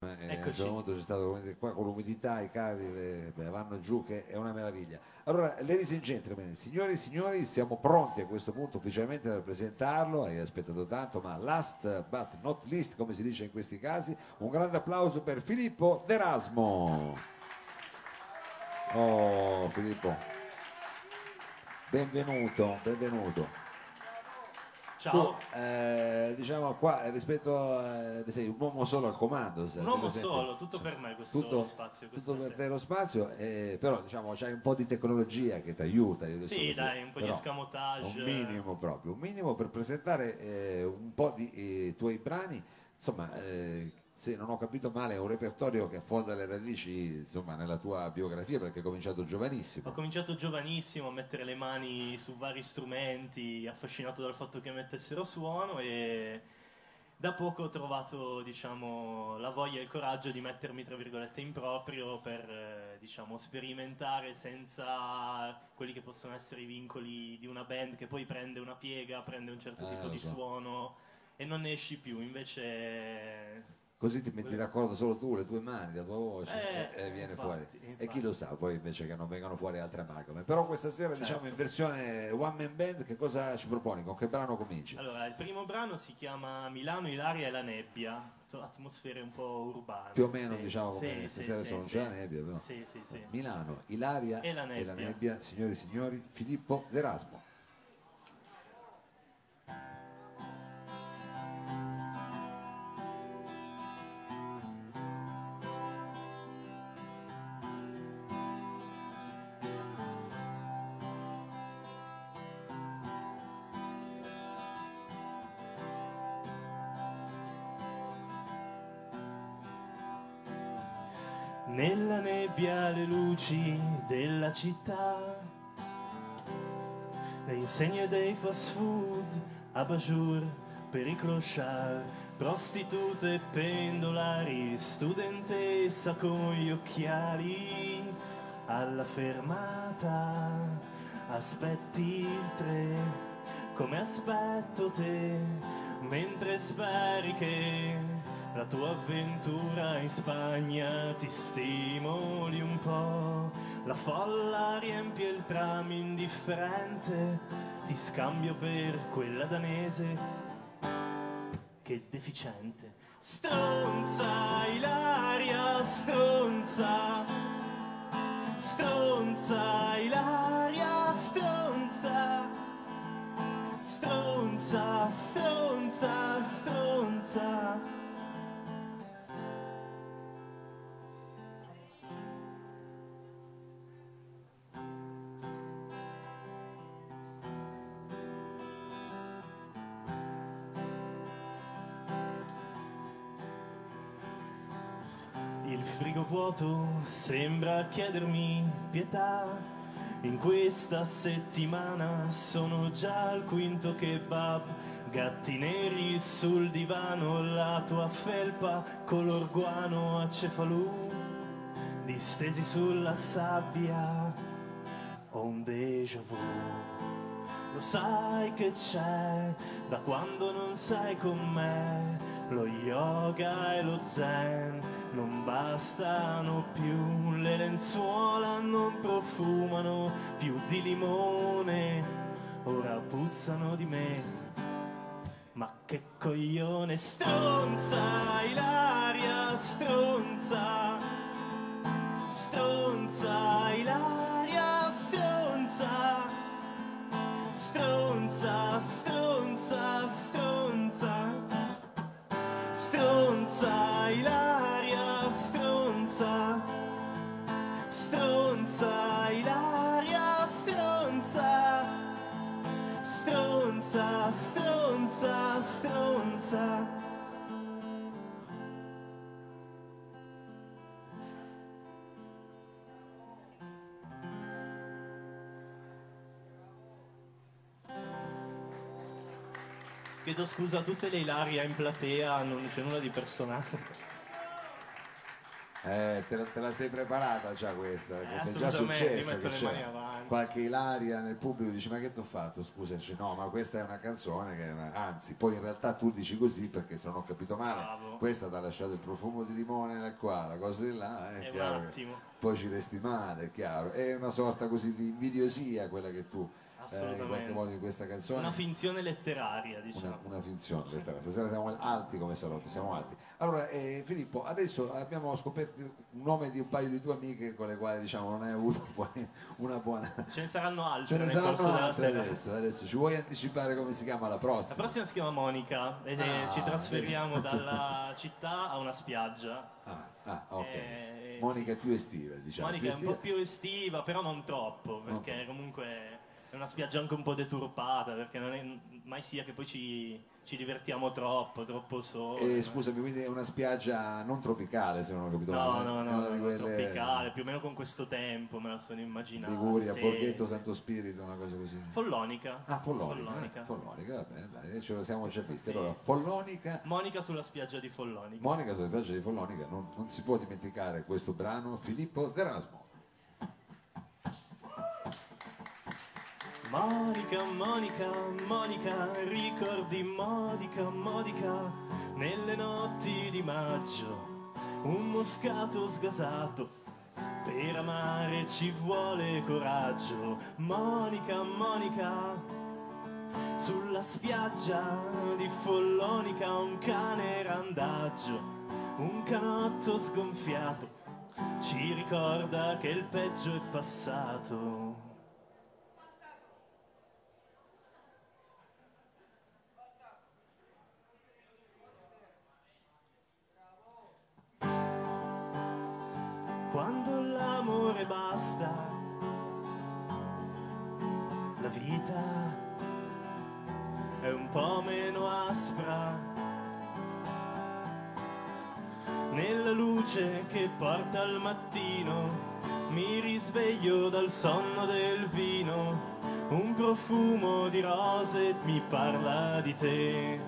Eh, a un certo punto c'è stato qua con l'umidità i cavi le- beh, vanno giù che è una meraviglia. Allora ladies and gentlemen signori e signori siamo pronti a questo punto ufficialmente per presentarlo. Hai aspettato tanto ma last but not least come si dice in questi casi un grande applauso per Filippo D'Erasmo. Oh Filippo. Benvenuto benvenuto Ciao. tu, eh, diciamo qua rispetto a sei un uomo solo al comando sai, Un uomo solo, tutto per me questo tutto, spazio. tutto per te lo spazio eh, però diciamo c'hai un po' di tecnologia che ti aiuta Sì, dai, un po' di escamotage. un minimo proprio un minimo per presentare eh, un po' di eh, tuoi brani insomma eh, se non ho capito male è un repertorio che affonda le radici insomma nella tua biografia perché hai cominciato giovanissimo Ho cominciato giovanissimo a mettere le mani su vari strumenti, affascinato dal fatto che mettessero suono e da poco ho trovato diciamo, la voglia e il coraggio di mettermi tra virgolette in proprio per eh, diciamo, sperimentare senza quelli che possono essere i vincoli di una band che poi prende una piega, prende un certo Eh, tipo di so. suono e non ne esci più, invece così ti metti d'accordo solo tu le tue mani la tua voce Eh, e, e viene infatti, fuori e infatti. chi lo sa poi invece che non vengano fuori altre amalgame però questa sera diciamo in Certo. versione one man band che cosa ci proponi con che brano cominci Allora, il primo brano si chiama Milano, Ilaria e la nebbia, atmosfere un po' urbane. più o meno Sì, diciamo come sì, stasera sì, sono sì. c'è la nebbia però. Milano, Ilaria E la nebbia. nebbia, signori e signori, Filippo D'Erasmo. Nella nebbia le luci della città, le insegne dei fast food, abajur per i clochard, prostitute, pendolari, studentessa con gli occhiali, alla fermata aspetti il tre, come aspetto te, mentre speri che la tua avventura in Spagna ti stimoli un po'. La folla riempie il tram indifferente, ti scambio per quella danese. Che deficiente. Stronza, Ilaria, stronza. Stronza, Ilaria, stronza. Stronza, stronza, stronza. Frigo vuoto sembra chiedermi pietà. In questa settimana sono già al quinto kebab. Gatti neri sul divano, la tua felpa color guano a cefalù. Distesi sulla sabbia, ho un déjà vu. Lo sai che c'è da quando non sei con me. Lo yoga e lo zen non bastano più. Le lenzuola non profumano più di limone. Ora puzzano di me. Ma che coglione stronza, Ilaria stronza. Stronza, Ilaria stronza. Stronza, Chiedo scusa a tutte le Ilaria in platea, non c'è nulla di personale. Eh, te, la, te la sei preparata già questa? Eh, è già successo che c'è qualche ilaria nel pubblico dice ma che ti ho fatto? Scusa, dice no ma questa è una canzone che una... anzi poi in realtà tu dici così perché se non ho capito male Bravo. questa ti ha lasciato il profumo di limone nel qua, la cosa di là, è È chiaro poi ci resti male, è chiaro. È una sorta così di invidiosia quella che tu eh, in qualche Assolutamente. modo in questa canzone Una finzione letteraria, diciamo. una, una finzione letteraria. Stasera siamo alti come Salotto, siamo alti. Allora, eh, Filippo, adesso abbiamo scoperto un nome di un paio di tue amiche con le quali diciamo non hai avuto poi una buona. Ce ne saranno altre Ce ne saranno altre adesso, adesso. Ci vuoi anticipare come si chiama la La prossima? prossima si chiama Monica e Ah, ci trasferiamo dalla città a una spiaggia. Ah, ah, ok. Eh, Monica è più estiva, diciamo. Monica più è un po' più estiva, però non troppo, perché comunque è una spiaggia anche un po' deturpata, perché non è mai sia che poi ci, ci divertiamo troppo, troppo solo. Eh, scusami, quindi è una spiaggia non tropicale, se non ho capito No, male. no, no, no, quelle- tropicale, più o meno con questo tempo me la sono immaginata. Liguria, Sì, Borghetto, sì. Santo Spirito, una cosa così. Follonica. Ah, Follonica, Follonica. eh, Follonica, va bene, dai, ce lo siamo già visti. Allora, Follonica, Monica sulla spiaggia di Follonica. Monica sulle piagge di Follonica, non, non si può dimenticare questo brano, Filippo D'Erasmo. Monica, Monica, Monica, ricordi Monica, Monica, nelle notti di maggio, un moscato sgasato, per amare ci vuole coraggio. Monica, Monica, sulla spiaggia di Follonica un cane randaggio, un canotto sgonfiato, ci ricorda che il peggio è passato. Basta, la vita è un po' meno aspra. Nella luce che porta al mattino, mi risveglio dal sonno del vino, un profumo di rose mi parla di te.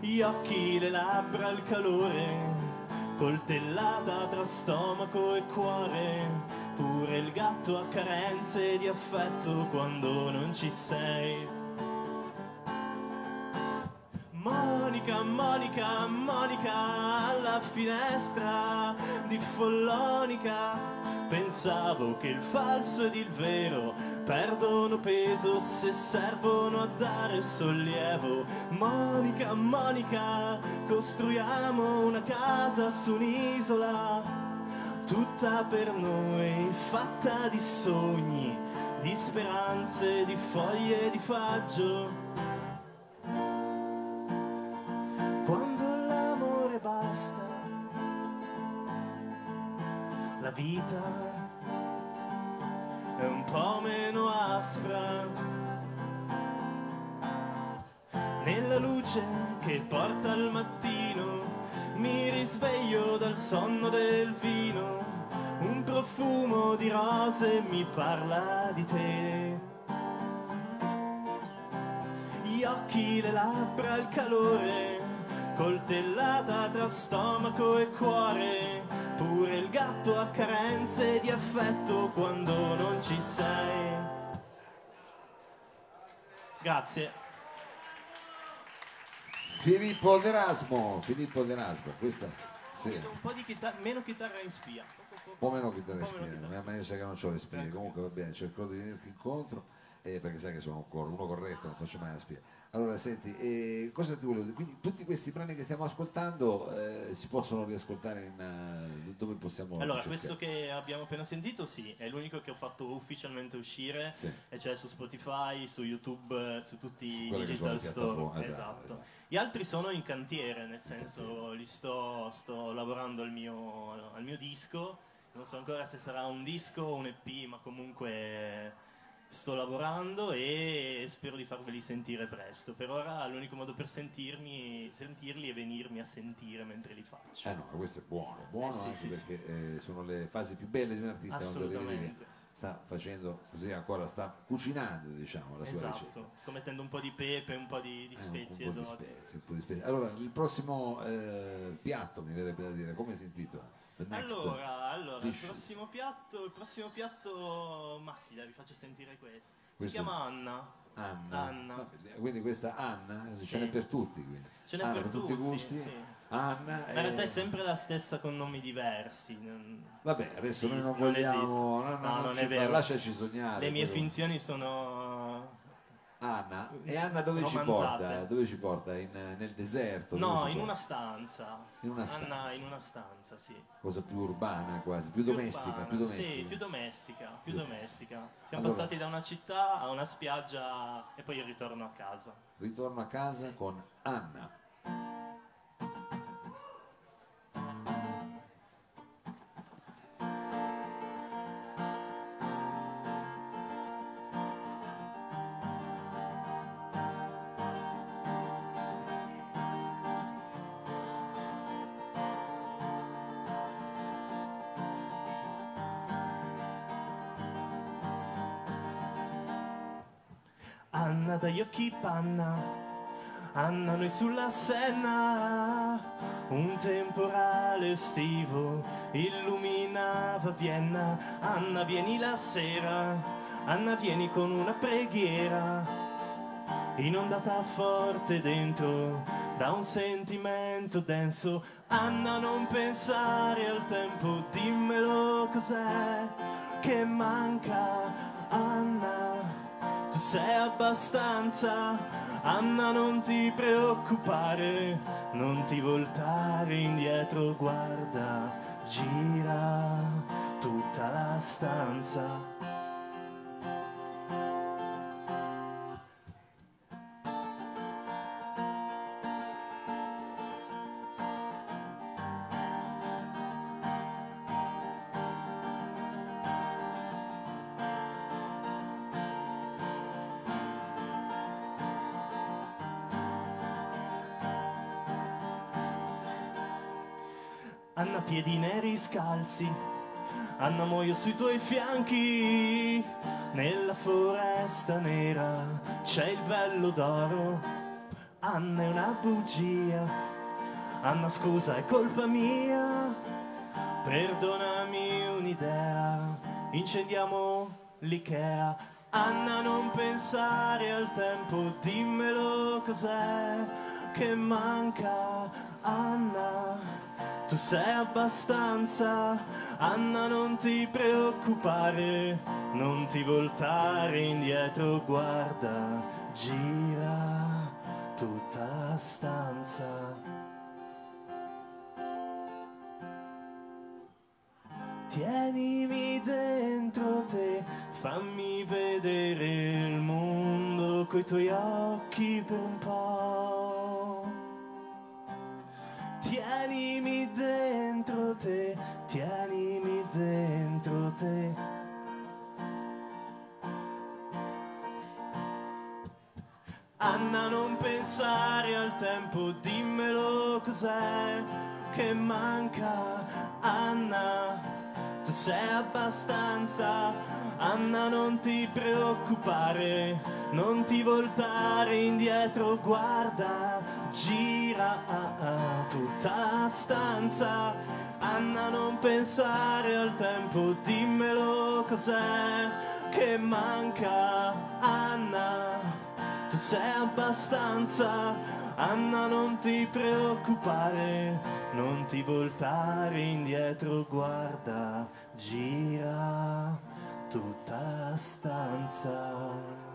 Gli occhi, le labbra, il calore, coltellata tra stomaco e cuore, pure il gatto a carenze di affetto quando non ci sei. Monica, Monica, Monica, alla finestra di Follonica. Pensavo che il falso ed il vero perdono peso se servono a dare sollievo. Monica, Monica, costruiamo una casa su un'isola, tutta per noi, fatta di sogni, di speranze, di foglie di faggio. Luce che porta al mattino, mi risveglio dal sonno del vino, un profumo di rose mi parla di te. Gli occhi, le labbra, il calore, coltellata tra stomaco e cuore, pure il gatto a carenze di affetto quando non ci sei. Grazie. Filippo D'Erasmo, Filippo D'Erasmo, questa sì, Un po' di chitarra, meno chitarra in spia. un po' meno che te le Un po' meno spie, chitarra. a me sa che non ho le spie, comunque va bene, cercherò di venirti incontro eh, perché sai che sono uno corretto, non faccio mai la spia. Allora, senti, eh, cosa ti volevo dire? Quindi tutti questi brani che stiamo ascoltando eh, si possono riascoltare in, eh, dove possiamo Allora, cercare? questo che abbiamo appena sentito, sì, è l'unico che ho fatto ufficialmente uscire. Sì. E c'è su Spotify, su YouTube, su tutti Su i digital store. Esatto. esatto, esatto. Gli altri sono in cantiere, nel senso li sto, sto lavorando al mio, al mio disco. Non so ancora se sarà un disco o un EP, ma comunque sto lavorando e spero di farveli sentire presto. Per ora l'unico modo per sentirmi, sentirli è venirmi a sentire mentre li faccio. Eh no, questo è buono, buono Eh sì, anche sì, sì. perché eh, sono le fasi più belle di un artista quando le sta facendo così ancora, sta cucinando diciamo la sua ricetta. Esatto, sto mettendo un po' di pepe, un po' di, di Eh, spezie un, po' di spezie, un po' di spezie. Allora, il prossimo eh, piatto mi verrebbe da dire, come si intitola? Allora, allora il prossimo piatto, il prossimo piatto, ma sì, dai, vi faccio sentire questo. Si Questo- chiama Anna. Anna. Anna. Vabbè, quindi questa Anna, ce Sì. n'è per tutti. Quindi. Ce n'è Anna, per tutti i tutti, gusti. sì. Anna. In realtà e- è sempre la stessa con nomi diversi. non- Vabbè, adesso noi non esiste, non vogliamo. esiste. no, no, No, non non è fa- vero. lasciaci sognare. Le mie però. finzioni sono... Anna. E Anna dove ci porta? Dove ci porta? In- nel deserto? No, in una stanza. In una Anna stanza. in una stanza, sì. Cosa più urbana quasi, più, domestica, urbana, più domestica. Sì, più domestica, più Più domestica. Siamo Allora- passati da una città a una spiaggia e poi il ritorno a casa. Ritorno a casa con Anna. Anna dagli occhi panna, Anna noi sulla Senna, un temporale estivo illuminava Vienna, Anna vieni la sera, Anna vieni con una preghiera, inondata forte dentro da un sentimento denso, Anna non pensare al tempo, dimmelo cos'è che manca, Anna sei abbastanza, Anna non ti preoccupare, non ti voltare indietro, guarda, gira tutta la stanza. Anna piedi neri scalzi, Anna muoio sui tuoi fianchi, nella foresta nera c'è il vello d'oro, Anna è una bugia, Anna scusa è colpa mia, perdonami un'idea, incendiamo l'Ikea, Anna non pensare al tempo, dimmelo cos'è che manca, Anna. Tu sei abbastanza, Anna non ti preoccupare, non ti voltare indietro, guarda, gira tutta la stanza. Tienimi dentro te, fammi vedere il mondo coi tuoi occhi per un po'. Tienimi dentro te, tienimi dentro te. Anna non pensare al tempo, dimmelo cos'è che manca. Anna, tu sei abbastanza. Anna non ti preoccupare, non ti voltare indietro, guarda, gira ah, tutta la stanza. Anna non pensare al tempo, dimmelo cos'è che manca. Anna, tu sei abbastanza, Anna non ti preoccupare, non ti voltare indietro, guarda, gira tutta la stanza.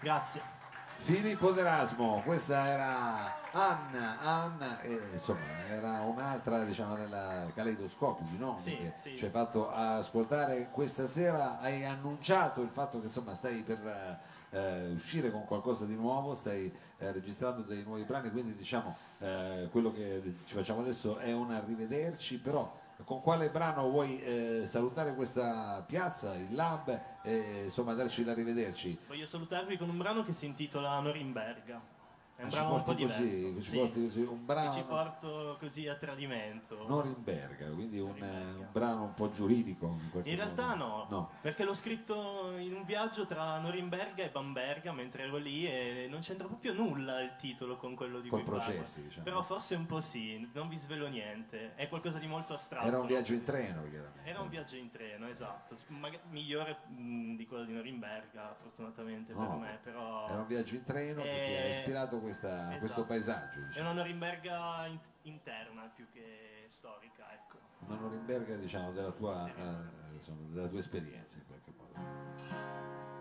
Grazie. Filippo d'Erasmo, questa era Anna, Anna, e, insomma era un'altra diciamo nella caleidoscopio di nomi Sì, che sì. ci hai fatto ascoltare questa sera, hai annunciato il fatto che insomma stai per eh, uscire con qualcosa di nuovo, stai eh, registrando dei nuovi brani, quindi diciamo eh, quello che ci facciamo adesso è un arrivederci, però con quale brano vuoi eh, salutare questa piazza, il lab e insomma darci l'arrivederci? Voglio salutarvi con un brano che si intitola Norimberga. È un Ah, brano un po' porti così, diverso. ci sì. così, un brano Che ci porto così a tradimento. Norimberga, quindi un, Norimberga. un brano un po' giuridico. In, In realtà no, No. perché l'ho scritto in un viaggio tra Norimberga e Bamberga mentre ero lì e non c'entra proprio nulla il titolo con quello di Col cui processi, diciamo. Però forse un po' sì, non vi svelo niente, è qualcosa di molto astratto. Era un viaggio in treno, chiaramente. Era un viaggio in treno, esatto, maga- migliore mh, di quello di Norimberga fortunatamente per No, me, però Era un viaggio in treno che ti ha Eh, ispirato questa- esatto. questo paesaggio. è Diciamo. una Norimberga in- interna più che storica, ecco. Una Norimberga diciamo, della, tua, eh, insomma, della tua esperienza in qualche modo.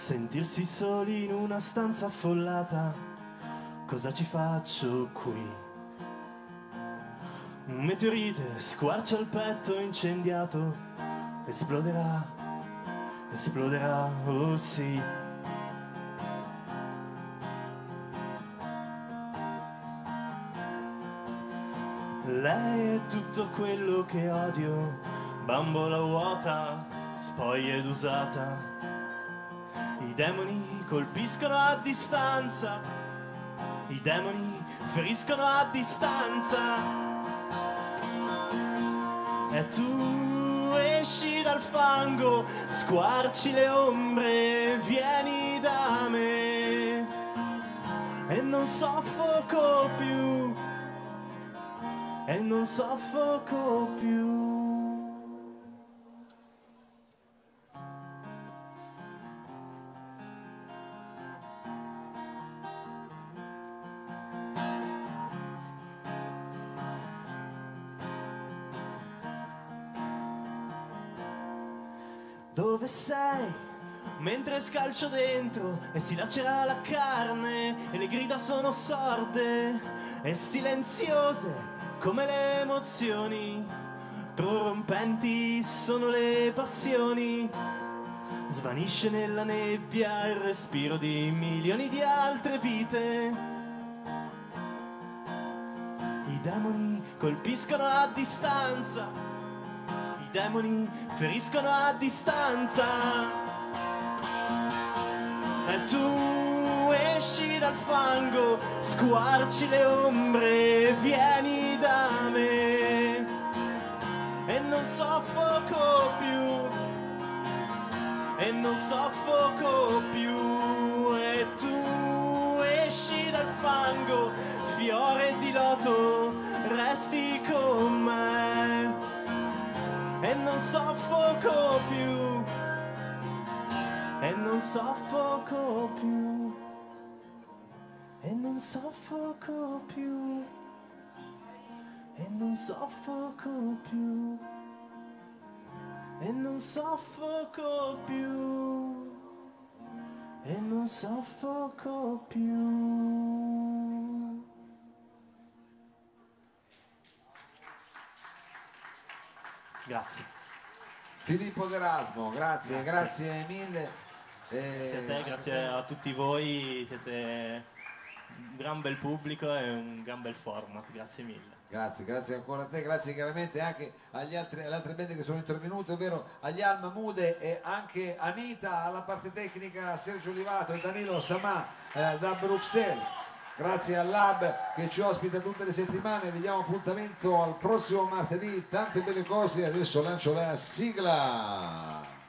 Sentirsi soli in una stanza affollata, cosa ci faccio qui? Un meteorite squarcia il petto incendiato, esploderà, esploderà, oh sì. Lei è tutto quello che odio, bambola vuota, spoglia ed usata. Demoni colpiscono a distanza, i demoni feriscono a distanza. E tu esci dal fango, squarci le ombre, vieni da me. E non soffoco più, e non soffoco più. Scalcio dentro e si lacera la carne e le grida sono sorde e silenziose come le emozioni. Prorompenti sono le passioni. Svanisce nella nebbia il respiro di milioni di altre vite. I demoni colpiscono a distanza. I demoni feriscono a distanza. E tu esci dal fango, squarci le ombre, vieni da me. E non soffoco più, e non soffoco più. E tu esci dal fango, fiore di loto, resti con me e non soffoco più, non soffoco più, e non soffoco più, e non soffoco più, e non soffoco più, e non soffoco più. Grazie. Filippo D'Erasmo, grazie, Grazie. grazie, mille. Grazie a te, Eh, grazie a tutti voi, siete un gran bel pubblico e un gran bel format, grazie mille. Grazie, grazie ancora a te, grazie chiaramente anche agli altri, alle altre band che sono intervenute, ovvero agli Alma Mude e anche Anita alla parte tecnica, Sergio Olivato e Danilo Samà eh, da Bruxelles. Grazie al Lab che ci ospita tutte le settimane, vi diamo appuntamento al prossimo martedì, tante belle cose, adesso lancio la sigla.